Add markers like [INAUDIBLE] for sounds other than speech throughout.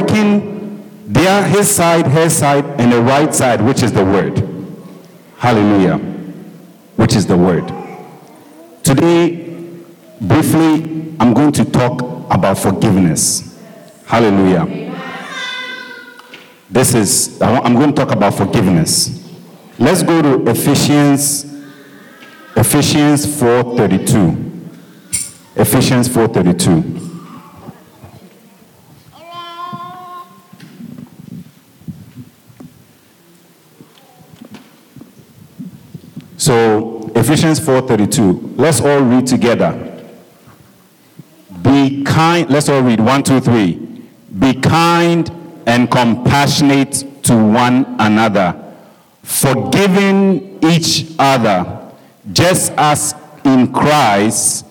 working their his side, her side, and the right side, which is the word. Hallelujah. Which is the word. Today, briefly, I'm going to talk about forgiveness. Hallelujah. This is, I'm going to talk about forgiveness. Let's go to Ephesians, Ephesians 4.32. Ephesians 4.32. So Ephesians 4:32. Let's all read together. Be kind. Let's all read. One, two, three. Be kind and compassionate to one another, forgiving each other, just as in Christ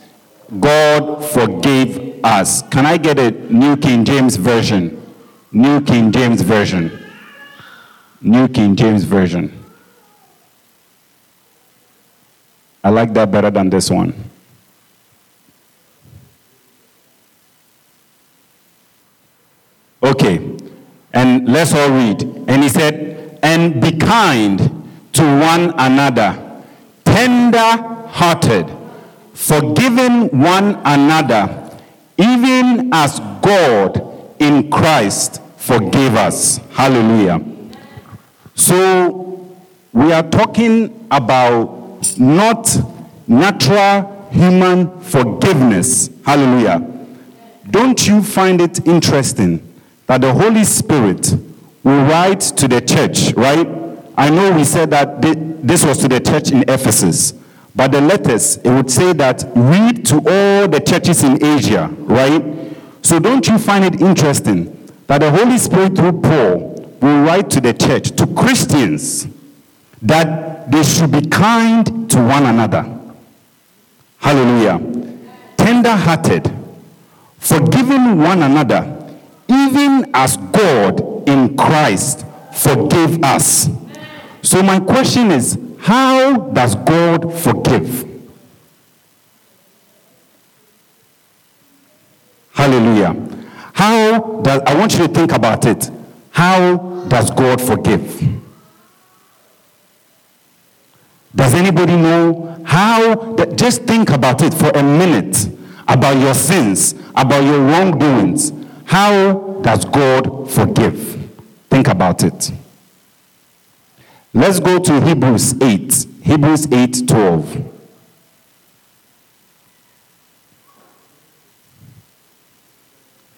God forgave us. Can I get a New King James Version? New King James Version. New King James Version. I like that better than this one. Okay, and let's all read. And he said, And be kind to one another, tender hearted, forgiving one another, even as God in Christ forgave us. Hallelujah. So, we are talking about not natural human forgiveness. Hallelujah. Don't you find it interesting that the Holy Spirit will write to the church, right? I know we said that this was to the church in Ephesus, but the letters, it would say that read to all the churches in Asia, right? So don't you find it interesting that the Holy Spirit through Paul will write to the church, to Christians, that they should be kind to one another. Hallelujah. Tender hearted, forgiving one another, even as God in Christ forgave us. So, my question is how does God forgive? Hallelujah. How does, I want you to think about it. How does God forgive? Does anybody know how? Just think about it for a minute about your sins, about your wrongdoings. How does God forgive? Think about it. Let's go to Hebrews 8. Hebrews 8 12.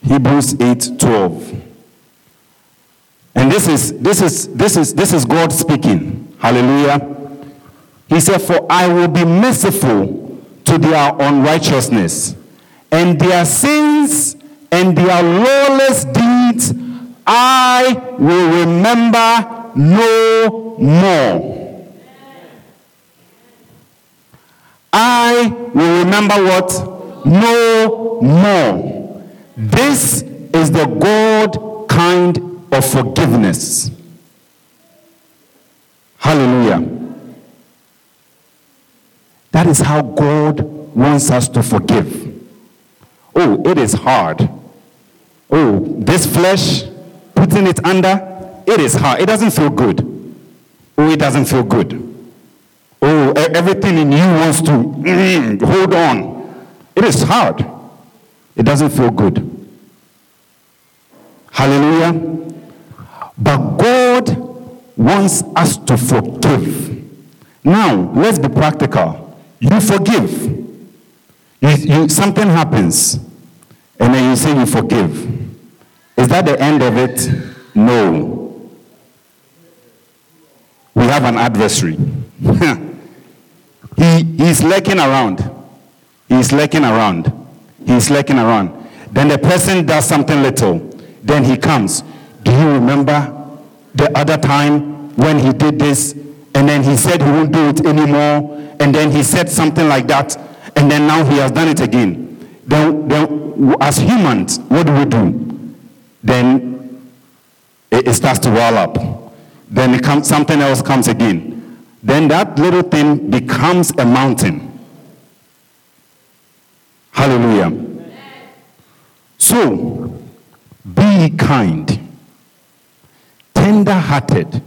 Hebrews 8 12. And this is this is this is this is God speaking. Hallelujah. He said, For I will be merciful to their unrighteousness, and their sins and their lawless deeds I will remember no more. I will remember what? No more. This is the God kind of forgiveness. Hallelujah. That is how God wants us to forgive. Oh, it is hard. Oh, this flesh, putting it under, it is hard. It doesn't feel good. Oh, it doesn't feel good. Oh, everything in you wants to mm, hold on. It is hard. It doesn't feel good. Hallelujah. But God wants us to forgive. Now, let's be practical. You forgive. You, you, something happens, and then you say you forgive. Is that the end of it? No. We have an adversary. [LAUGHS] he, he's lurking around. He's lurking around. He's lurking around. Then the person does something little. Then he comes. Do you remember the other time when he did this? And then he said he won't do it anymore and then he said something like that, and then now he has done it again. Then, then as humans, what do we do? Then it, it starts to roll up. Then comes, something else comes again. Then that little thing becomes a mountain. Hallelujah. So, be kind, tender hearted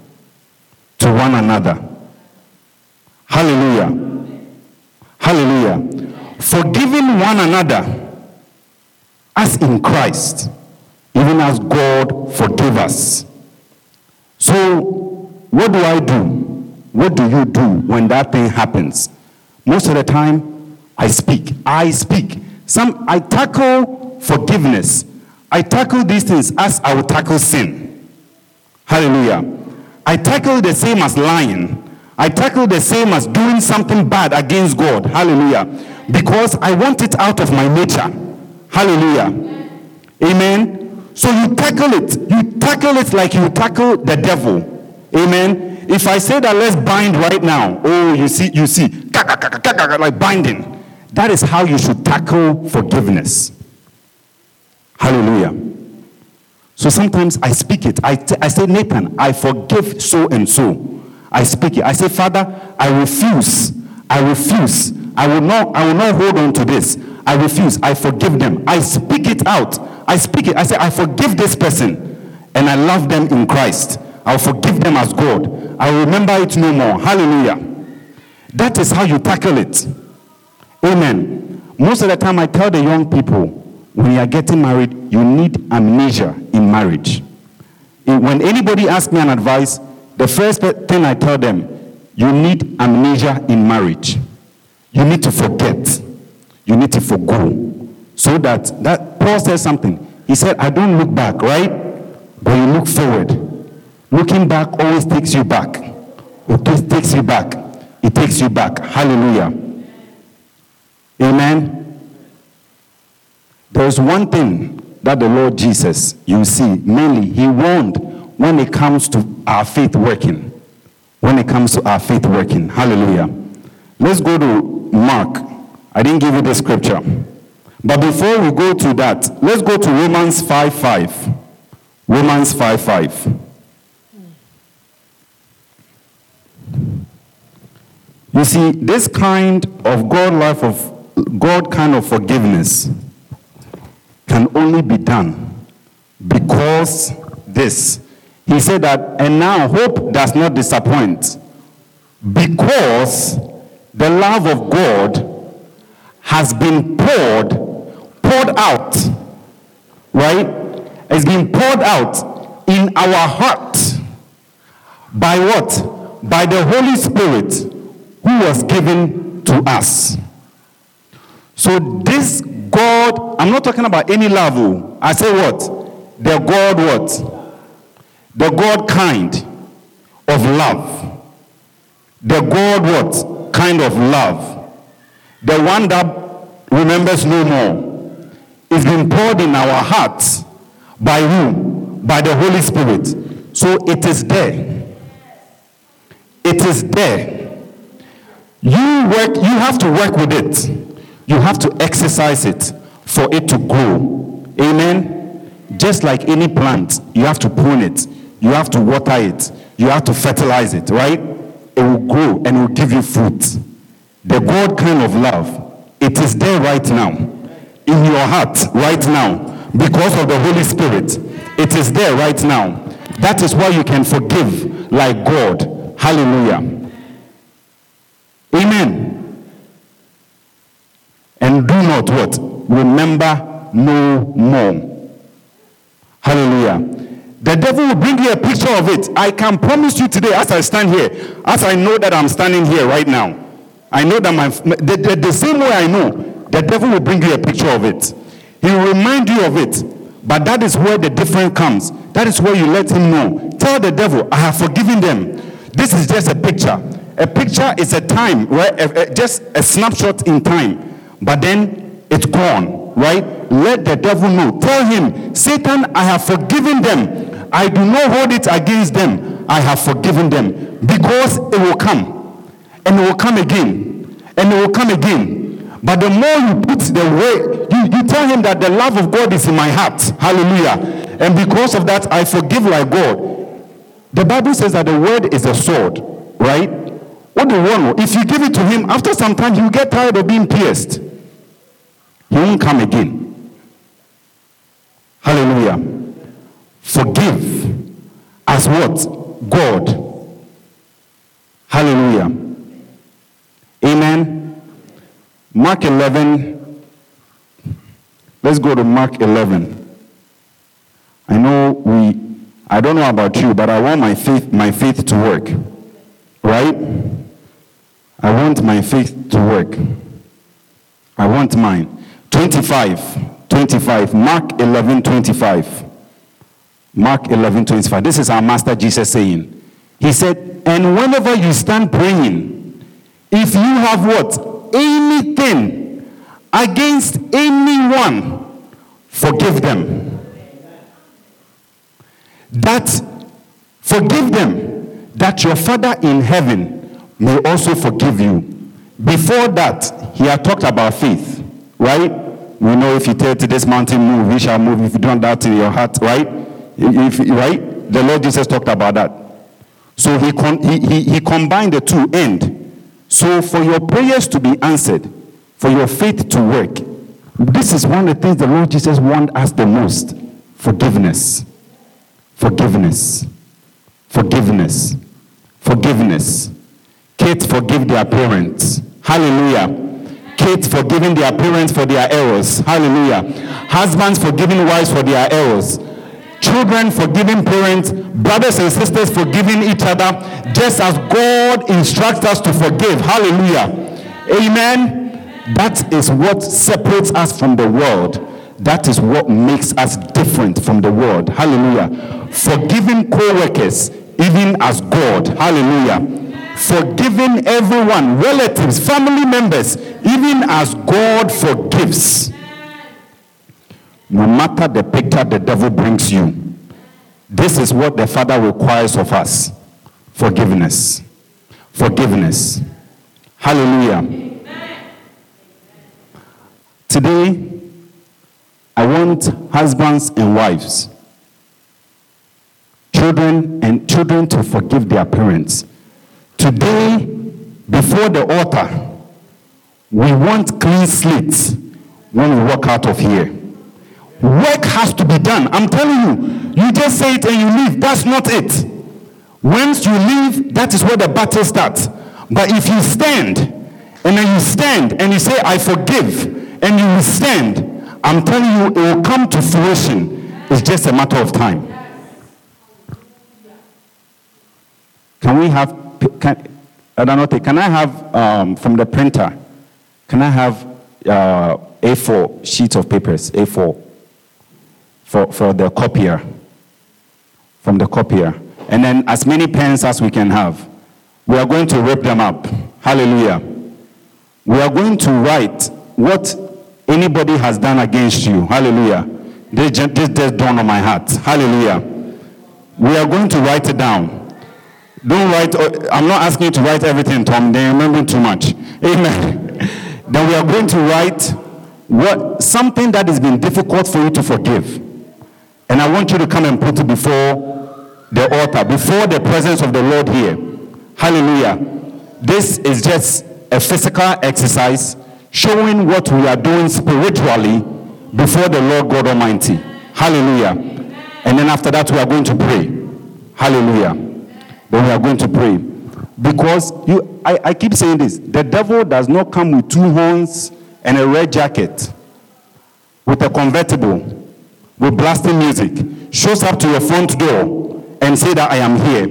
to one another. Hallelujah. Hallelujah. Forgiving one another as in Christ, even as God forgave us. So, what do I do? What do you do when that thing happens? Most of the time, I speak. I speak. Some I tackle forgiveness. I tackle these things as I would tackle sin. Hallelujah. I tackle the same as lying. I tackle the same as doing something bad against God. Hallelujah. Because I want it out of my nature. Hallelujah. Amen. So you tackle it. You tackle it like you tackle the devil. Amen. If I say that let's bind right now, oh, you see, you see, like binding. That is how you should tackle forgiveness. Hallelujah. So sometimes I speak it. I, t- I say, Nathan, I forgive so and so. I speak it. I say, Father, I refuse. I refuse. I will not, I will not hold on to this. I refuse. I forgive them. I speak it out. I speak it. I say, I forgive this person and I love them in Christ. I'll forgive them as God. I'll remember it no more. Hallelujah. That is how you tackle it. Amen. Most of the time, I tell the young people when you are getting married, you need amnesia in marriage. When anybody asks me an advice, the first thing I tell them, you need amnesia in marriage. You need to forget. You need to forgo. So that, that Paul says something. He said, I don't look back, right? But you look forward. Looking back always takes you back. It takes you back. It takes you back. Hallelujah. Amen. There's one thing that the Lord Jesus, you see, mainly, he warned when it comes to our faith working. When it comes to our faith working. Hallelujah. Let's go to Mark. I didn't give you the scripture. But before we go to that, let's go to Romans 5 5. Romans 5 5. You see, this kind of God life of God kind of forgiveness can only be done because this. He said that, and now hope does not disappoint because the love of God has been poured, poured out, right? It's been poured out in our heart by what? By the Holy Spirit who was given to us. So this God, I'm not talking about any level. I say what? The God what? The God kind of love. The God what? Kind of love. The one that remembers no more. Is been poured in our hearts by whom? By the Holy Spirit. So it is there. It is there. You work, you have to work with it. You have to exercise it for it to grow. Amen. Just like any plant, you have to prune it, you have to water it, you have to fertilize it, right? It will grow and will give you fruit. The God kind of love, it is there right now, in your heart right now, because of the Holy Spirit. It is there right now. That is why you can forgive like God. Hallelujah. Amen. And do not what? Remember no more. Hallelujah. The devil will bring you a picture of it. I can promise you today, as I stand here, as I know that I'm standing here right now, I know that my the, the, the same way I know, the devil will bring you a picture of it. He will remind you of it. But that is where the difference comes. That is where you let him know. Tell the devil, I have forgiven them. This is just a picture. A picture is a time, right? A, a, just a snapshot in time. But then it's gone, right? Let the devil know. Tell him, Satan, I have forgiven them. I do not hold it against them. I have forgiven them. Because it will come. And it will come again. And it will come again. But the more you put the way, you, you tell him that the love of God is in my heart. Hallelujah. And because of that, I forgive like God. The Bible says that the word is a sword, right? What do you want? If you give it to him, after some time, he will get tired of being pierced. He won't come again. Hallelujah. Forgive as what? God. Hallelujah. Amen. Mark 11. Let's go to Mark 11. I know we, I don't know about you, but I want my faith, my faith to work. Right? I want my faith to work. I want mine. 25. 25. Mark 11, 25. Mark 11, 25. This is our Master Jesus saying. He said, And whenever you stand praying, if you have what? Anything against anyone, forgive them. That, forgive them, that your Father in heaven may also forgive you. Before that, he had talked about faith, right? We know if you tell to this mountain, move, we shall move. If you don't doubt in your heart, right? If, right? The Lord Jesus talked about that. So he, con- he, he, he combined the two end. So for your prayers to be answered, for your faith to work, this is one of the things the Lord Jesus wants us the most forgiveness. Forgiveness. Forgiveness. Forgiveness. Kids forgive their parents. Hallelujah. Kids forgiving their parents for their errors. Hallelujah. Husbands forgiving wives for their errors children forgiving parents, brothers and sisters forgiving each other, just as God instructs us to forgive. Hallelujah. Amen. That is what separates us from the world. That is what makes us different from the world. Hallelujah. Forgiving co workers, even as God. Hallelujah. Forgiving everyone, relatives, family members, even as God forgives no matter the picture the devil brings you, this is what the Father requires of us forgiveness. Forgiveness. Hallelujah. Today, I want husbands and wives, children and children to forgive their parents. Today, before the altar, we want clean slates when we walk out of here. Work has to be done. I'm telling you, you just say it and you leave. That's not it. Once you leave, that is where the battle starts. But if you stand, and then you stand and you say, I forgive, and you stand, I'm telling you, it will come to fruition. It's just a matter of time. Can we have, can, I don't know, can I have um, from the printer, can I have uh, A4 sheets of papers, A4? For, for the copier, from the copier. And then as many pens as we can have. We are going to rip them up. Hallelujah. We are going to write what anybody has done against you. Hallelujah. This this just dawned on my heart. Hallelujah. We are going to write it down. Don't write, uh, I'm not asking you to write everything, Tom. They're remembering too much. Amen. [LAUGHS] then we are going to write what something that has been difficult for you to forgive. And I want you to come and put it before the altar, before the presence of the Lord here. Hallelujah. This is just a physical exercise showing what we are doing spiritually before the Lord God Almighty. Hallelujah. And then after that, we are going to pray. Hallelujah. Then we are going to pray. Because you, I, I keep saying this the devil does not come with two horns and a red jacket, with a convertible with blasting music, shows up to your front door and say that I am here.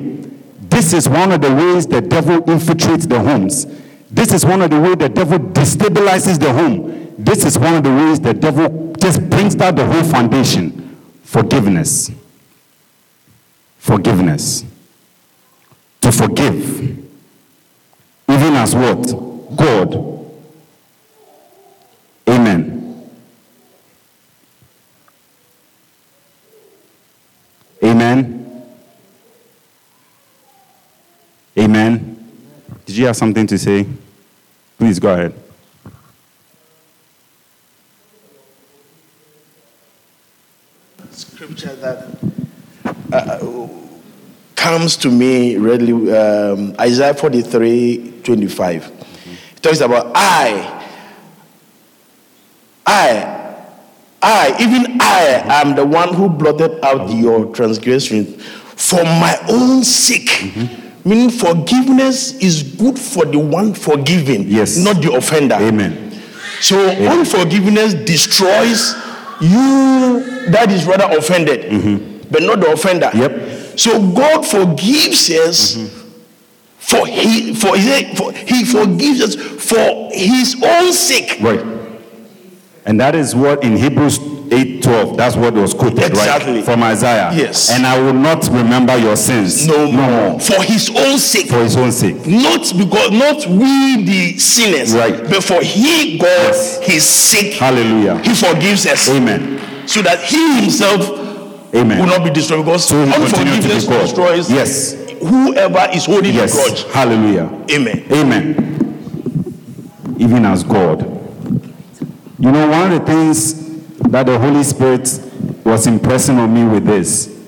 This is one of the ways the devil infiltrates the homes. This is one of the ways the devil destabilizes the home. This is one of the ways the devil just brings down the whole foundation. Forgiveness. Forgiveness. To forgive. Even as what? God. Amen. Amen. Amen. Did you have something to say? Please go ahead. Scripture that uh, comes to me readily um, Isaiah 43 25. Mm-hmm. It talks about I, I I, even I, am the one who blotted out your transgressions for my own sake. Meaning, forgiveness is good for the one forgiven, Yes. not the offender. Amen. So, unforgiveness destroys you that is rather offended, mm-hmm. but not the offender. Yep. So, God forgives us mm-hmm. for he for, said- for he forgives us for his own sake. Right. And that is what in Hebrews 8:12, that's what was quoted, Exactly. right? From Isaiah. Yes. And I will not remember your sins. No more. more. For his own sake. For his own sake. Not because not we the sinners, Right. but for he God Yes. his sake. Hallelujah. He forgives us. Amen. So that he himself Amen. will not be destroyed because So he continued to unforgiveness be destroys Yes. whoever is holding Yes. the grudge. Hallelujah. Amen. Amen. Even as God. You know, one of the things that the Holy Spirit was impressing on me with this,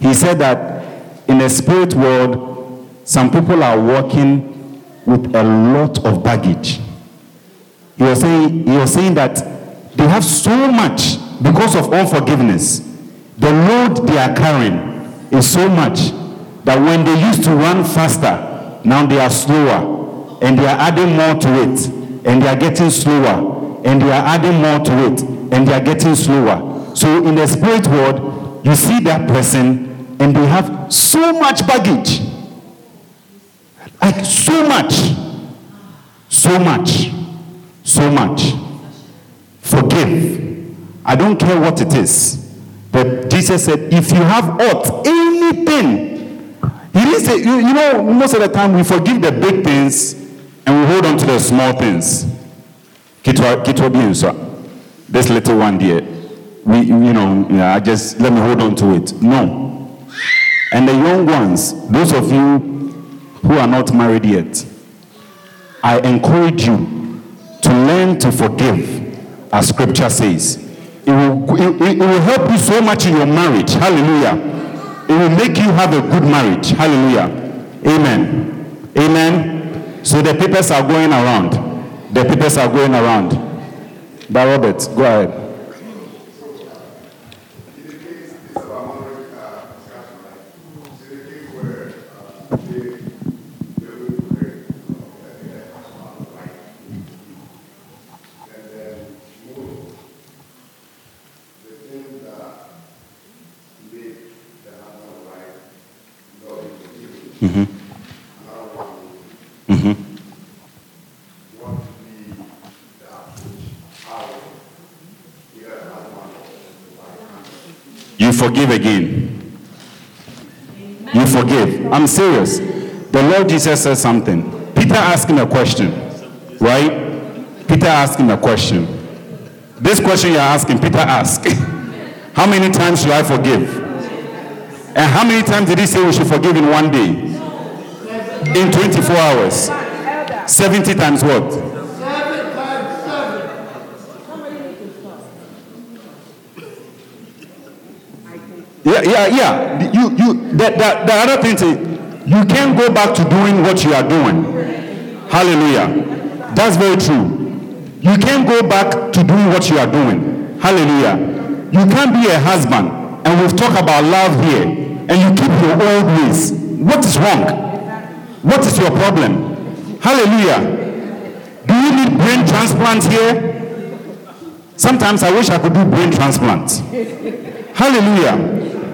He said that in the spirit world, some people are walking with a lot of baggage. He was saying, he was saying that they have so much because of unforgiveness. The load they are carrying is so much that when they used to run faster, now they are slower. And they are adding more to it. And they are getting slower. And they are adding more to it. And they are getting slower. So in the spirit world, you see that person and they have so much baggage. Like so much. So much. So much. Forgive. I don't care what it is. But Jesus said, if you have aught, anything, he didn't say, you, you know, most of the time we forgive the big things and we hold on to the small things. Kitwa kitwa bi nso This little one there, we, you know, yeah, I just, let me hold on to it. No. And the young ones, those of you who are not married yet, I encourage you to learn to forgive, as scripture says. It will, it, it will help you so much in your marriage. Hallelujah. It will make you have a good marriage. Hallelujah. Amen. Amen. So the papers are going around. The papers are going around. But Robert, go ahead. You forgive again. You forgive. I'm serious. The Lord Jesus said something. Peter asked him a question, right? Peter asked him a question. This question you're asking, Peter asked, [LAUGHS] How many times should I forgive? And how many times did he say we should forgive in one day? In 24 hours. 70 times what? Yeah, yeah, yeah. You, you, the, the, the other thing is, you can't go back to doing what you are doing. Hallelujah. That's very true. You can't go back to doing what you are doing. Hallelujah. You can't be a husband, and we've talked about love here, and you keep your old ways. What is wrong? What is your problem? Hallelujah. Do you need brain transplants here? Sometimes I wish I could do brain transplants. Hallelujah.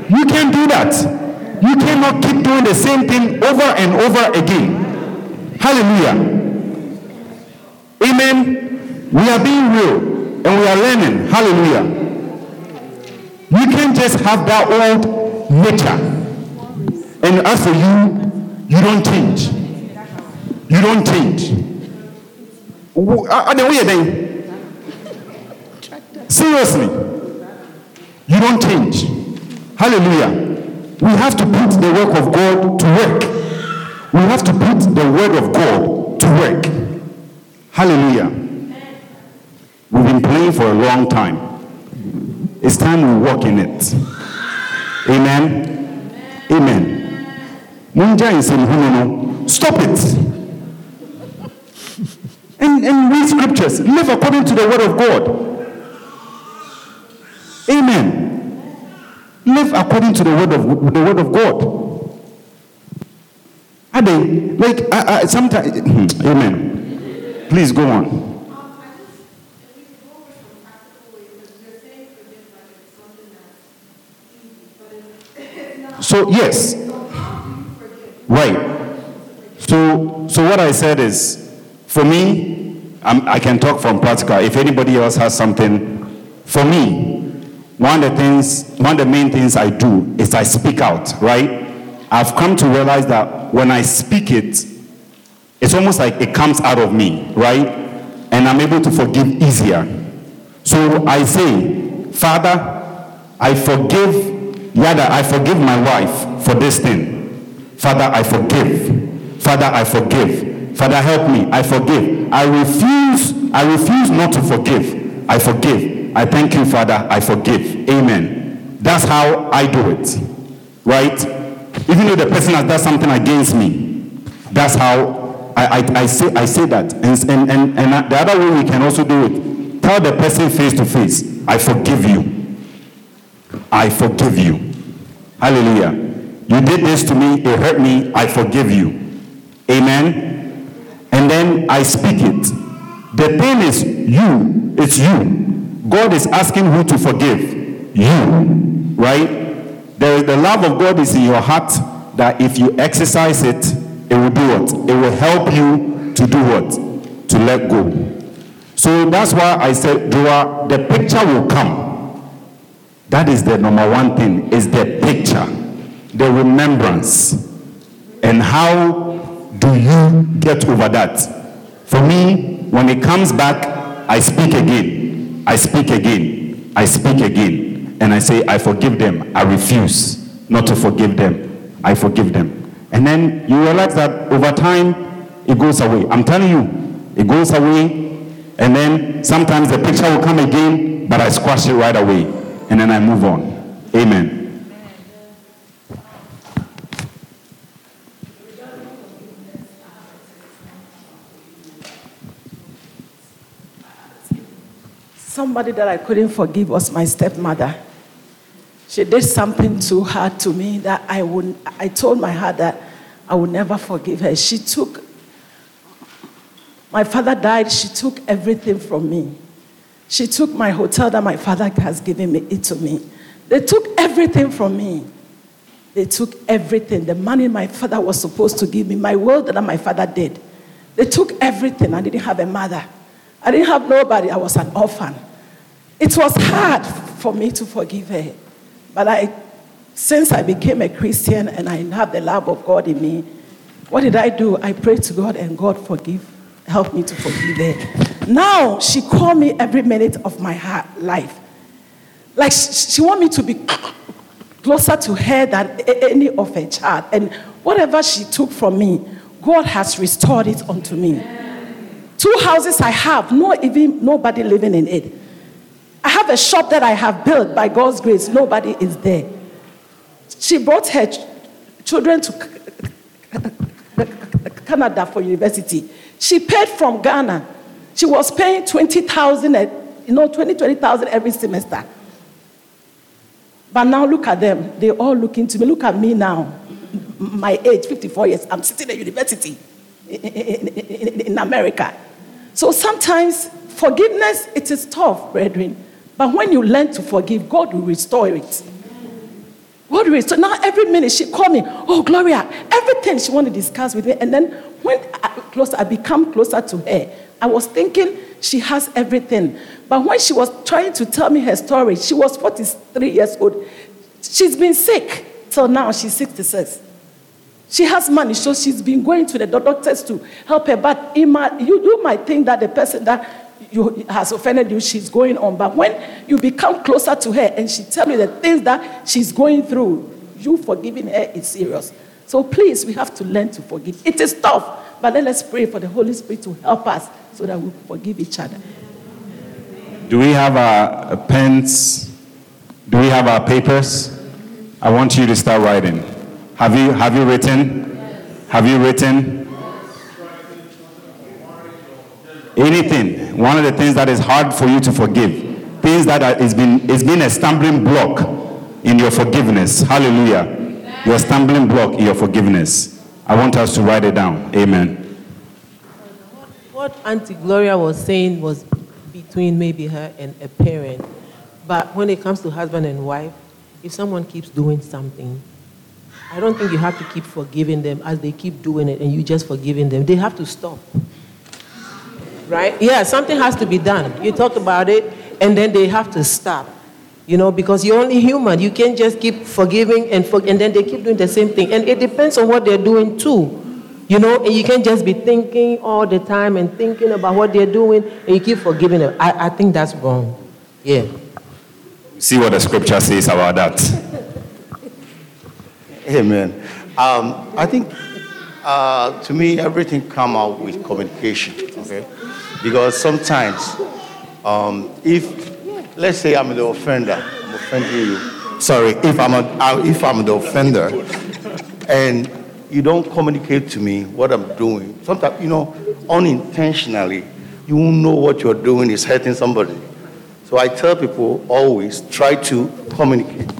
You can't do that. You cannot keep doing the same thing over and over again. Hallelujah. Amen. We are being real and we are learning. Hallelujah. You can't just have that old nature. And as for you, you don't change. You don't change. Then what are doing? Seriously. You don't change. Hallelujah. We have to put the work of God to work. We have to put the word of God to work. Hallelujah. We've been praying for a long time. It's time we walk in it. Amen. Amen. In Stop it. And, and read scriptures. Live according to the word of God. Amen. Live according to the word of the word of God. Are they like sometimes? Hmm, amen. Please go on. So yes, right. So so what I said is, for me, I'm, i can talk from practical. If anybody else has something, for me, one of the things, one of the main things I do is I speak out. Right. I've come to realize that when I speak it, it's almost like it comes out of me, right? And I'm able to forgive easier. So I say, Father, I forgive Yada, I forgive my wife for this thing. Father, I forgive. Father, I forgive. Father, help me. I forgive. I refuse. I refuse not to forgive. I forgive. I thank you, Father. I forgive. Amen. That's how I do it. Right? Even though the person has done something against me, that's how I, I, I say I say that. And, and, and, and the other way we can also do it. Tell the person face to face, I forgive you. I forgive you. Hallelujah. You did this to me, it hurt me, I forgive you. Amen. And then I speak it. The thing is, you, it's you. God is asking who to forgive. You. Right? The, the love of God is in your heart that if you exercise it, it will do what? It will help you to do what? To let go. So that's why I said, Joa, the picture will come. That is the number one thing, is the picture, the remembrance. And how do you get over that? For me, when it comes back, I speak again. I speak again. I speak again. And I say, I forgive them. I refuse not to forgive them. I forgive them. And then you realize that over time, it goes away. I'm telling you, it goes away. And then sometimes the picture will come again, but I squash it right away and then I move on. Amen. Somebody that I couldn't forgive was my stepmother. She did something too hard to me that I would I told my heart that I would never forgive her. She took my father died, she took everything from me. She took my hotel that my father has given me, it to me. They took everything from me. They took everything. The money my father was supposed to give me, my world that my father did. They took everything. I didn't have a mother. I didn't have nobody. I was an orphan. It was hard for me to forgive her. But I, since I became a Christian and I have the love of God in me, what did I do? I prayed to God and God forgive, help me to forgive her. Now she call me every minute of my heart, life. Like she want me to be closer to her than any of her child. And whatever she took from me, God has restored it unto me. Two houses I have, no even nobody living in it. I have a shop that I have built by God's grace. Nobody is there. She brought her ch- children to Canada for university. She paid from Ghana. She was paying 20,000, you know, 20, 20,000 every semester. But now look at them. They all looking to me. Look at me now. My age, 54 years. I'm sitting at university in, in, in, in America. So sometimes forgiveness, it is tough, brethren. But when you learn to forgive, God will restore it. God will restore. Now every minute she call me, oh Gloria, everything she want to discuss with me. And then when I, closer, I become closer to her. I was thinking she has everything. But when she was trying to tell me her story, she was 43 years old. She's been sick till now, she's 66. She has money, so she's been going to the doctors to help her. But you, you might think that the person that you, has offended you, she's going on. But when you become closer to her and she tells you the things that she's going through, you forgiving her is serious. So please, we have to learn to forgive. It is tough, but let us pray for the Holy Spirit to help us so that we forgive each other. Do we have our pens? Do we have our papers? I want you to start writing. Have you, have you written? Have you written? Anything. One of the things that is hard for you to forgive. things that are, is been, is been a stumbling block in your forgiveness. Hallelujah. Your stumbling block in your forgiveness. I want us to write it down. Amen. What Auntie Gloria was saying was between maybe her and a parent. But when it comes to husband and wife, if someone keeps doing something, I don't think you have to keep forgiving them as they keep doing it and you just forgiving them. They have to stop. Right? Yeah, something has to be done. You talk about it and then they have to stop. You know, because you're only human. You can't just keep forgiving and, for, and then they keep doing the same thing. And it depends on what they're doing too. You know, and you can't just be thinking all the time and thinking about what they're doing and you keep forgiving them. I, I think that's wrong. Yeah. See what the scripture says about that. Amen. Um, I think uh, to me, everything come out with communication, okay? Because sometimes, um, if, let's say I'm the offender, I'm offending you. Sorry, if I'm, a, uh, if I'm the offender, and you don't communicate to me what I'm doing, sometimes, you know, unintentionally, you won't know what you're doing is hurting somebody. So I tell people always try to communicate.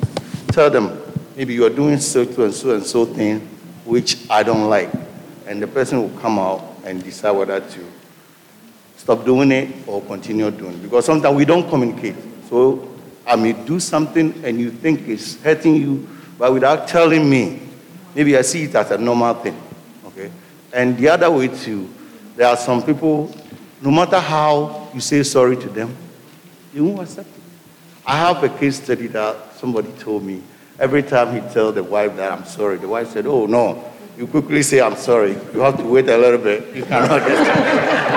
Tell them, maybe you are doing so and so and so thing, which I don't like. And the person will come out and decide whether to stop doing it or continue doing it. Because sometimes we don't communicate. So I may do something and you think it's hurting you, but without telling me, maybe I see it as a normal thing. Okay? And the other way too, there are some people, no matter how you say sorry to them, they won't accept it. I have a case study that somebody told me Every time he tells the wife that I'm sorry, the wife said, Oh, no, you quickly say I'm sorry. You have to wait a little bit. You cannot just.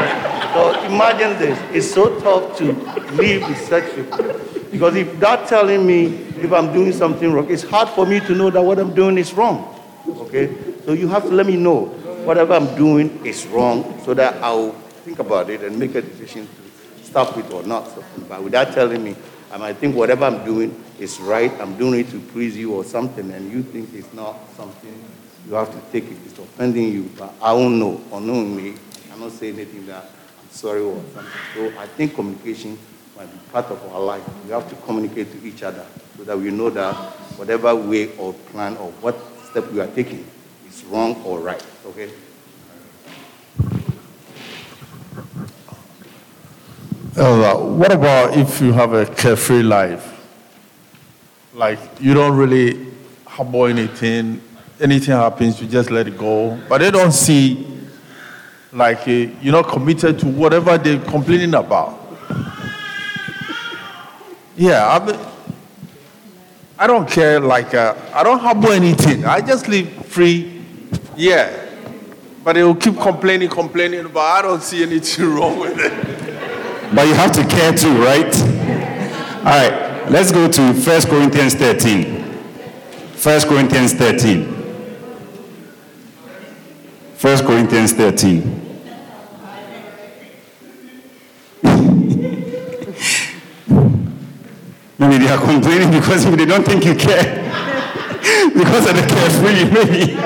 So imagine this. It's so tough to live with such people. Because if that telling me if I'm doing something wrong, it's hard for me to know that what I'm doing is wrong. Okay? So you have to let me know whatever I'm doing is wrong so that I'll think about it and make a decision to stop it or not. But without telling me, I might think whatever I'm doing is right, I'm doing it to please you or something, and you think it's not something you have to take it, it's offending you, but I don't know, unknowingly, I'm not saying anything that sorry or something. So I think communication might be part of our life. We have to communicate to each other so that we know that whatever way or plan or what step we are taking is wrong or right, okay? Uh, what about if you have a carefree life? Like you don't really harbor anything, anything happens, you just let it go. But they don't see, like, uh, you're not committed to whatever they're complaining about. Yeah, I, mean, I don't care, like, uh, I don't harbor anything. I just live free, yeah. But they will keep complaining, complaining, but I don't see anything [LAUGHS] wrong with it. But you have to care too, right? All right, let's go to 1 Corinthians 13. 1 Corinthians 13. 1 Corinthians 13. [LAUGHS] maybe they are complaining because they don't think you care. [LAUGHS] because of the carefree, maybe. [LAUGHS]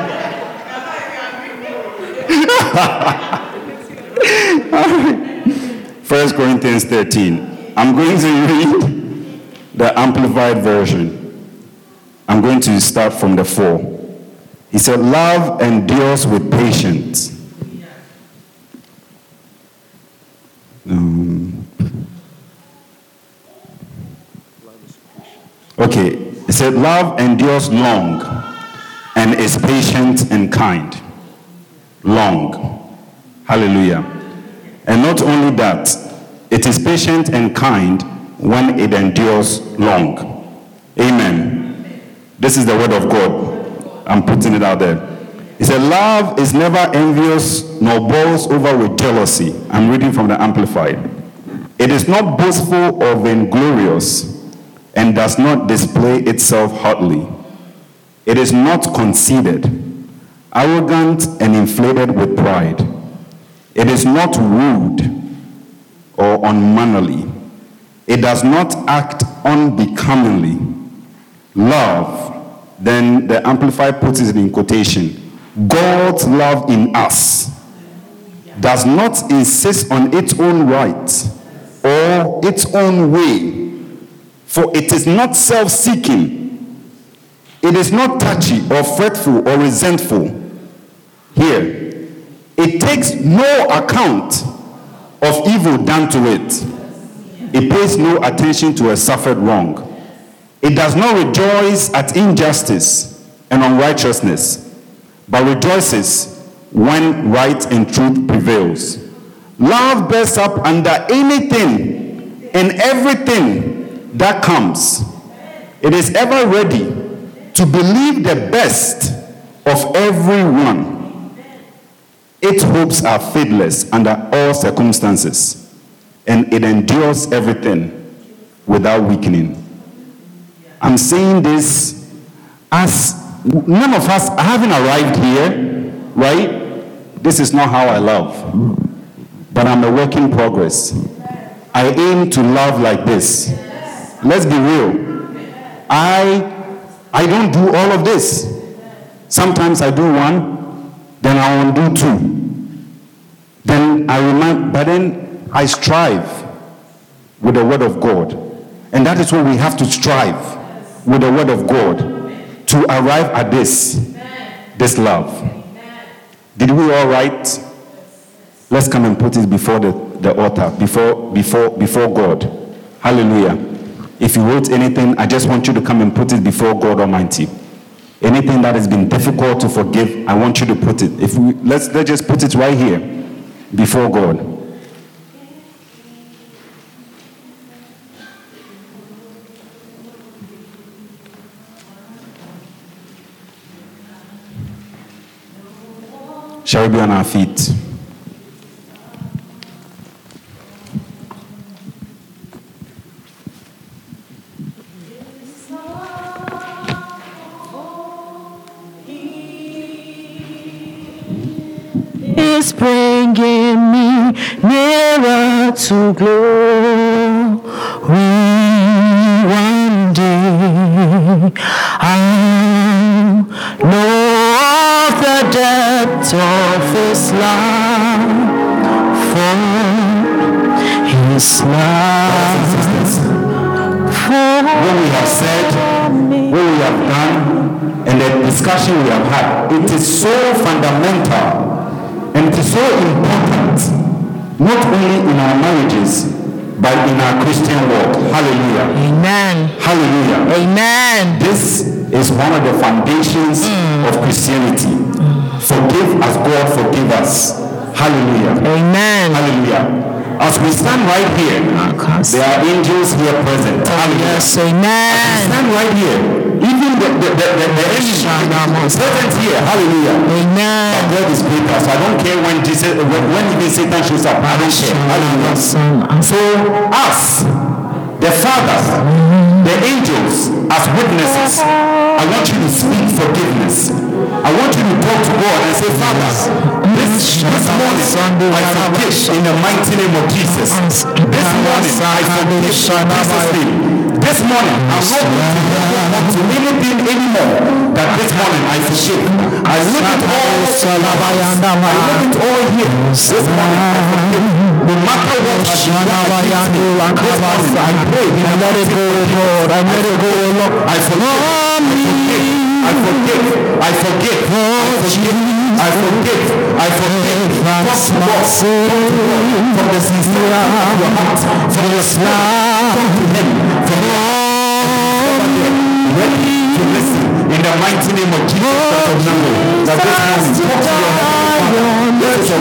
1 Corinthians 13. I'm going to read the Amplified Version. I'm going to start from the 4. He said, Love endures with patience. Um, okay, he said, Love endures long and is patient and kind. Long. Hallelujah. And not only that, it is patient and kind when it endures long. Amen. This is the word of God. I'm putting it out there. He said, Love is never envious nor boils over with jealousy. I'm reading from the Amplified. It is not boastful or vainglorious and does not display itself hotly. It is not conceited, arrogant, and inflated with pride. It is not rude or unmannerly. It does not act unbecomingly. Love, then the Amplified puts it in quotation God's love in us does not insist on its own right or its own way, For it is not self seeking, it is not touchy or fretful or resentful. Here, it takes no account of evil done to it. It pays no attention to a suffered wrong. It does not rejoice at injustice and unrighteousness, but rejoices when right and truth prevails. Love bears up under anything and everything that comes. It is ever ready to believe the best of everyone. Its hopes are faithless under all circumstances, and it endures everything without weakening. I'm saying this as none of us haven't arrived here, right? This is not how I love, but I'm a work in progress. I aim to love like this. Let's be real. I I don't do all of this. Sometimes I do one, then I won't do two. Then I remind, but then I strive with the word of God. And that is what we have to strive with the word of God to arrive at this, this love. Did we all right? Let's come and put it before the, the altar, before, before, before God. Hallelujah. If you wrote anything, I just want you to come and put it before God Almighty. Anything that has been difficult to forgive, I want you to put it. If we let's let's just put it right here before God. Shall we be on our feet? is bringing me nearer to glory. Love. what we have said, what we have done, and the discussion we have had, it is so fundamental and it is so important, not only in our marriages, but in our Christian walk. Hallelujah. Amen. Hallelujah. Amen. This is one of the foundations mm. of Christianity. Mm. Forgive as God forgive us. Hallelujah. Amen. Hallelujah. As we stand right here, there are angels here present. Yes, amen. Stand right here. Even the, the, the, the, the enemy present here. Hallelujah. Amen. But God is greater. So I don't care when Jesus, when, when even Satan shows up. I don't care. Hallelujah. So us, the Father, the angels, as witnesses, I want you to speak forgiveness. I want you to talk to God and say, Father, this, this morning I forgive in the mighty name of Jesus. This morning I forgive in Jesus' name. This morning not going to anything anymore. That this morning I forgive. I look at all, I look at all here. This morning I forgive. No matter what this morning I pray. I let it go, Lord. I let it go, Lord. I forgive. I forgive. I forgive. I forgive. I forgive. I forgive. Talk to God. From the sincere of your heart. From your. Talk to Him. From your ready to listen. In the mighty name of Jesus Christ of Nazareth. That this morning, talk to your heart. This is a